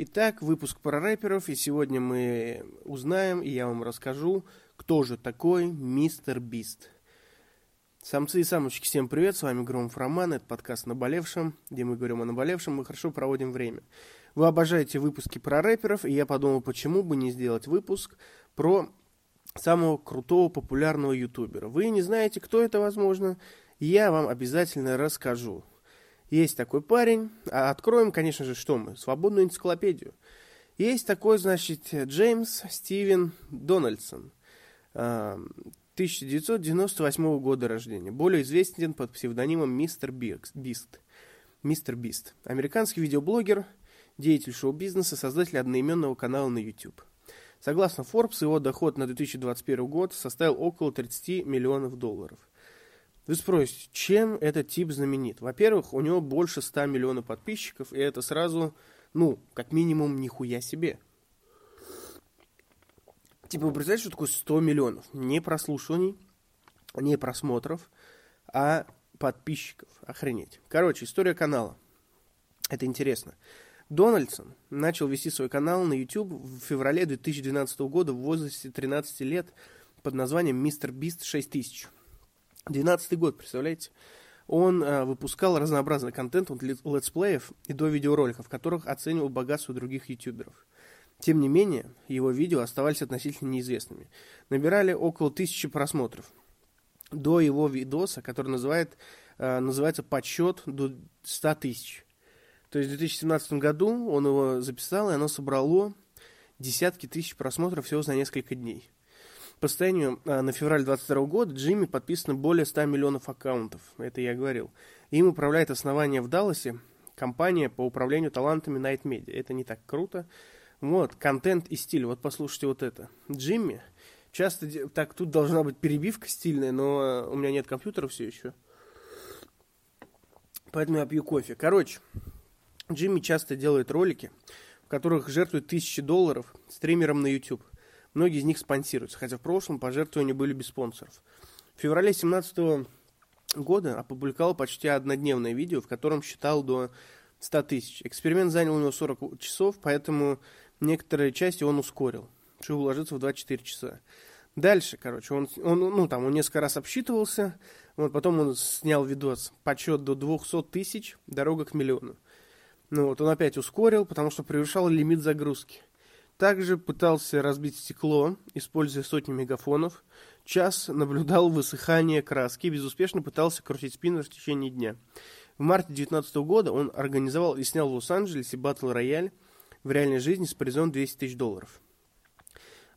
Итак, выпуск про рэперов, и сегодня мы узнаем, и я вам расскажу, кто же такой мистер Бист. Самцы и самочки, всем привет, с вами Громов Роман, это подкаст «Наболевшем», где мы говорим о наболевшем, мы хорошо проводим время. Вы обожаете выпуски про рэперов, и я подумал, почему бы не сделать выпуск про самого крутого популярного ютубера. Вы не знаете, кто это, возможно, я вам обязательно расскажу. Есть такой парень, а откроем, конечно же, что мы? Свободную энциклопедию. Есть такой, значит, Джеймс Стивен Дональдсон, 1998 а, года рождения, более известен под псевдонимом Мистер Бист. Мистер Бист. Американский видеоблогер, деятель шоу-бизнеса, создатель одноименного канала на YouTube. Согласно Forbes, его доход на 2021 год составил около 30 миллионов долларов. Вы спросите, чем этот тип знаменит? Во-первых, у него больше 100 миллионов подписчиков, и это сразу, ну, как минимум, нихуя себе. Типа, вы представляете, что такое 100 миллионов? Не прослушиваний, не просмотров, а подписчиков. Охренеть. Короче, история канала. Это интересно. Дональдсон начал вести свой канал на YouTube в феврале 2012 года в возрасте 13 лет под названием «Мистер Бист 6000». 12 год, представляете? Он э, выпускал разнообразный контент от летсплеев и до видеороликов, в которых оценивал богатство других ютуберов. Тем не менее, его видео оставались относительно неизвестными. Набирали около тысячи просмотров. До его видоса, который называет, э, называется «Подсчет до 100 тысяч». То есть в 2017 году он его записал, и оно собрало десятки тысяч просмотров всего за несколько дней. По состоянию а, на февраль 22 года Джимми подписано более 100 миллионов аккаунтов. Это я говорил. Им управляет основание в Далласе компания по управлению талантами Night Media. Это не так круто. Вот, контент и стиль. Вот послушайте вот это. Джимми. Часто, так, тут должна быть перебивка стильная, но а, у меня нет компьютера все еще. Поэтому я пью кофе. Короче, Джимми часто делает ролики, в которых жертвует тысячи долларов стримерам на YouTube – Многие из них спонсируются, хотя в прошлом пожертвования были без спонсоров. В феврале 2017 года опубликовал почти однодневное видео, в котором считал до 100 тысяч. Эксперимент занял у него 40 часов, поэтому некоторые части он ускорил, чтобы уложиться в 24 часа. Дальше, короче, он, он, ну, там, он несколько раз обсчитывался, вот, потом он снял видос, подсчет до 200 тысяч, дорога к миллиону. Ну, вот, он опять ускорил, потому что превышал лимит загрузки. Также пытался разбить стекло, используя сотни мегафонов. Час наблюдал высыхание краски и безуспешно пытался крутить спиннер в течение дня. В марте 2019 года он организовал и снял в Лос-Анджелесе батл рояль в реальной жизни с призом 200 тысяч долларов.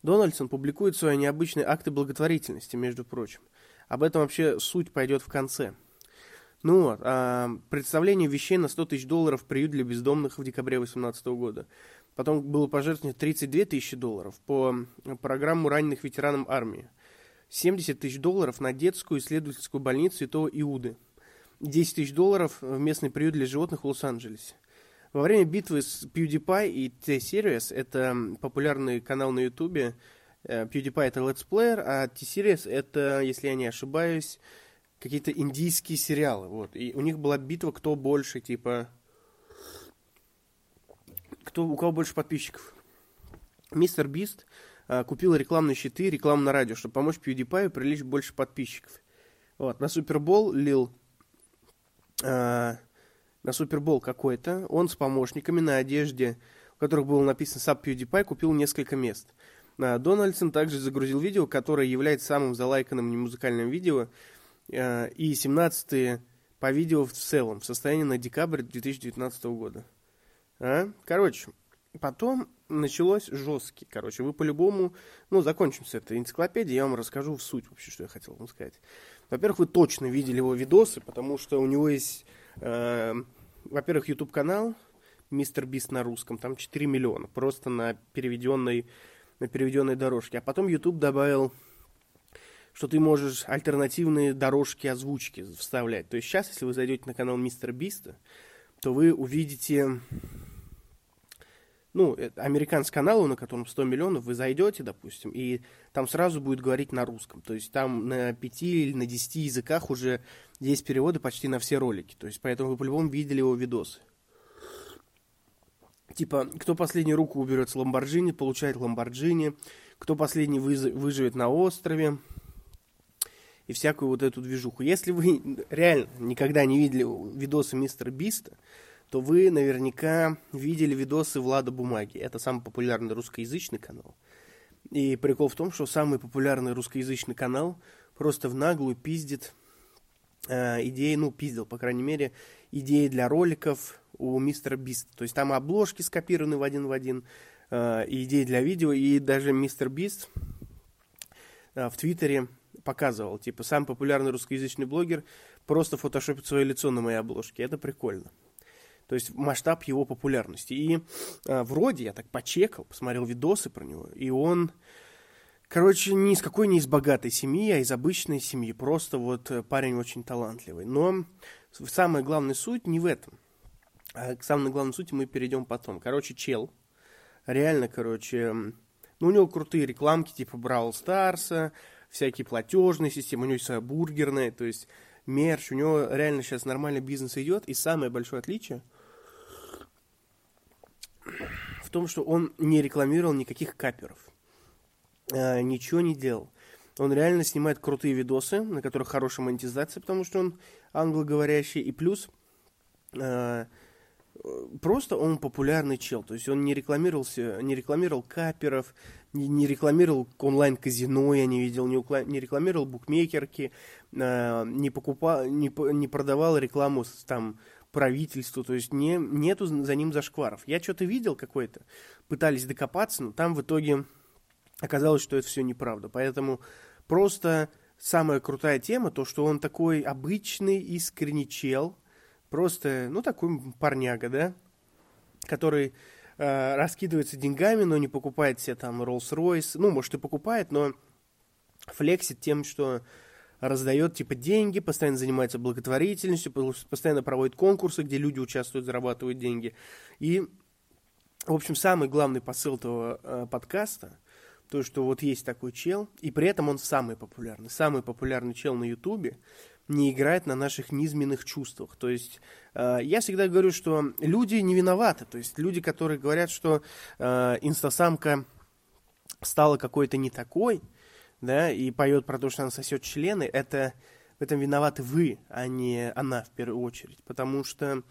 Дональдсон публикует свои необычные акты благотворительности, между прочим. Об этом вообще суть пойдет в конце. Ну вот, а, представление вещей на 100 тысяч долларов приют для бездомных в декабре 2018 года. Потом было пожертвовано 32 тысячи долларов по программу раненых ветеранам армии. 70 тысяч долларов на детскую исследовательскую больницу Святого Иуды. 10 тысяч долларов в местный приют для животных в Лос-Анджелесе. Во время битвы с PewDiePie и T-Series, это популярный канал на Ютубе, э, PewDiePie это летсплеер, а T-Series это, если я не ошибаюсь, какие-то индийские сериалы. Вот. И у них была битва, кто больше, типа, кто, у кого больше подписчиков. Мистер Бист а, купил рекламные щиты, рекламу на радио, чтобы помочь PewDiePie привлечь больше подписчиков. Вот, на Супербол лил а, на Супербол какой-то, он с помощниками на одежде, в которых было написано Sub PewDiePie, купил несколько мест. А, Дональдсон также загрузил видео, которое является самым залайканным немузыкальным видео, а, и 17 по видео в целом, в состоянии на декабрь 2019 года. А? Короче, потом началось жесткий. Короче, вы по-любому, ну, закончим с этой энциклопедией, я вам расскажу в суть вообще, что я хотел вам сказать. Во-первых, вы точно видели его видосы, потому что у него есть, э, во-первых, YouTube-канал Мистер Бист на русском, там 4 миллиона, просто на переведенной, на переведенной дорожке. А потом YouTube добавил что ты можешь альтернативные дорожки озвучки вставлять. То есть сейчас, если вы зайдете на канал Мистера Биста, то вы увидите ну, американский канал, на котором 100 миллионов, вы зайдете, допустим, и там сразу будет говорить на русском. То есть там на 5 или на 10 языках уже есть переводы почти на все ролики. То есть поэтому вы по-любому видели его видосы. Типа, кто последнюю руку уберет с Ламборджини, получает Ламборджини, кто последний выживет на острове, и всякую вот эту движуху. Если вы реально никогда не видели видосы мистера Биста, то вы наверняка видели видосы Влада Бумаги. Это самый популярный русскоязычный канал. И прикол в том, что самый популярный русскоязычный канал просто в наглую пиздит э, идеи, ну, пиздил, по крайней мере, идеи для роликов у мистера Биста. То есть там обложки скопированы в один в один, э, идеи для видео, и даже мистер Бист э, в Твиттере показывал. Типа, сам популярный русскоязычный блогер просто фотошопит свое лицо на моей обложке. Это прикольно. То есть масштаб его популярности. И э, вроде я так почекал, посмотрел видосы про него, и он, короче, ни из какой не из богатой семьи, а из обычной семьи. Просто вот э, парень очень талантливый. Но самая главная суть не в этом. А к самой главной сути мы перейдем потом. Короче, чел, реально, короче, ну, у него крутые рекламки, типа Brawl Старса, всякие платежные системы, у него есть своя бургерная, то есть мерч, у него реально сейчас нормальный бизнес идет, и самое большое отличие в том, что он не рекламировал никаких каперов, а, ничего не делал. Он реально снимает крутые видосы, на которых хорошая монетизация, потому что он англоговорящий, и плюс а, просто он популярный чел, то есть он не рекламировался, не рекламировал каперов, не, не рекламировал онлайн-казино, я не видел, не, укла... не рекламировал букмекерки, э, не покупал, не, не продавал рекламу там правительству, то есть не, нету за ним зашкваров. Я что-то видел какой-то, пытались докопаться, но там в итоге оказалось, что это все неправда. Поэтому просто самая крутая тема, то, что он такой обычный, искренний чел, просто, ну, такой парняга, да, который э, раскидывается деньгами, но не покупает себе там Rolls-Royce. Ну, может, и покупает, но флексит тем, что раздает типа деньги, постоянно занимается благотворительностью, постоянно проводит конкурсы, где люди участвуют, зарабатывают деньги. И, в общем, самый главный посыл этого э, подкаста, то, что вот есть такой чел, и при этом он самый популярный. Самый популярный чел на Ютубе не играет на наших низменных чувствах. То есть э, я всегда говорю, что люди не виноваты. То есть люди, которые говорят, что э, инстасамка стала какой-то не такой, да, и поет про то, что она сосет члены, это в этом виноваты вы, а не она в первую очередь. Потому что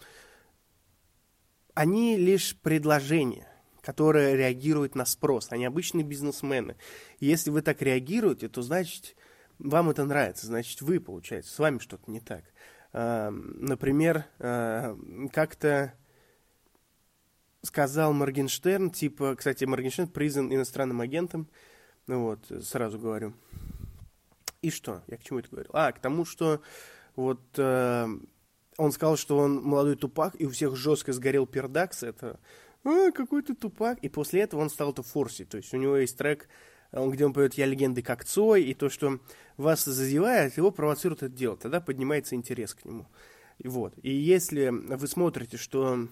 они лишь предложения, которые реагируют на спрос. Они обычные бизнесмены. Если вы так реагируете, то значит вам это нравится, значит, вы, получается, с вами что-то не так. А, например, а, как-то сказал Моргенштерн, типа, кстати, Моргенштерн признан иностранным агентом, ну вот, сразу говорю. И что? Я к чему это говорил? А, к тому, что вот э, он сказал, что он молодой тупак, и у всех жестко сгорел пердакс, это а, какой то тупак. И после этого он стал это форсить. То есть у него есть трек где он поет «Я легенды как Цой», и то, что вас зазевает, его провоцирует это дело, тогда поднимается интерес к нему. Вот. И если вы смотрите, что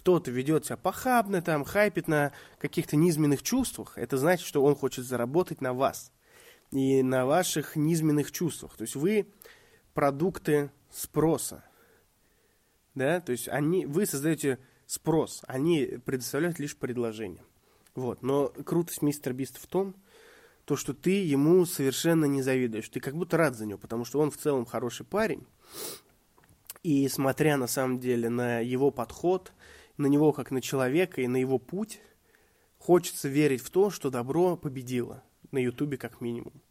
кто-то ведет себя похабно, там, хайпит на каких-то низменных чувствах, это значит, что он хочет заработать на вас и на ваших низменных чувствах. То есть вы продукты спроса. Да, то есть они, вы создаете спрос, они предоставляют лишь предложение. Вот. Но крутость мистера Биста в том, то, что ты ему совершенно не завидуешь. Ты как будто рад за него, потому что он в целом хороший парень. И смотря на самом деле на его подход, на него как на человека и на его путь, хочется верить в то, что добро победило. На Ютубе как минимум.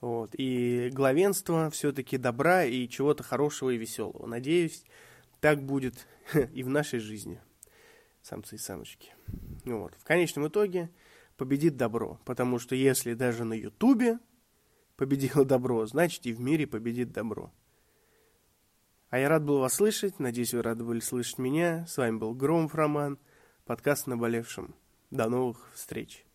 Вот. И главенство все-таки добра и чего-то хорошего и веселого. Надеюсь, так будет и в нашей жизни самцы и самочки. Вот. В конечном итоге победит добро, потому что если даже на Ютубе победило добро, значит и в мире победит добро. А я рад был вас слышать, надеюсь, вы рады были слышать меня. С вами был Громов Роман, подкаст «Наболевшим». До новых встреч!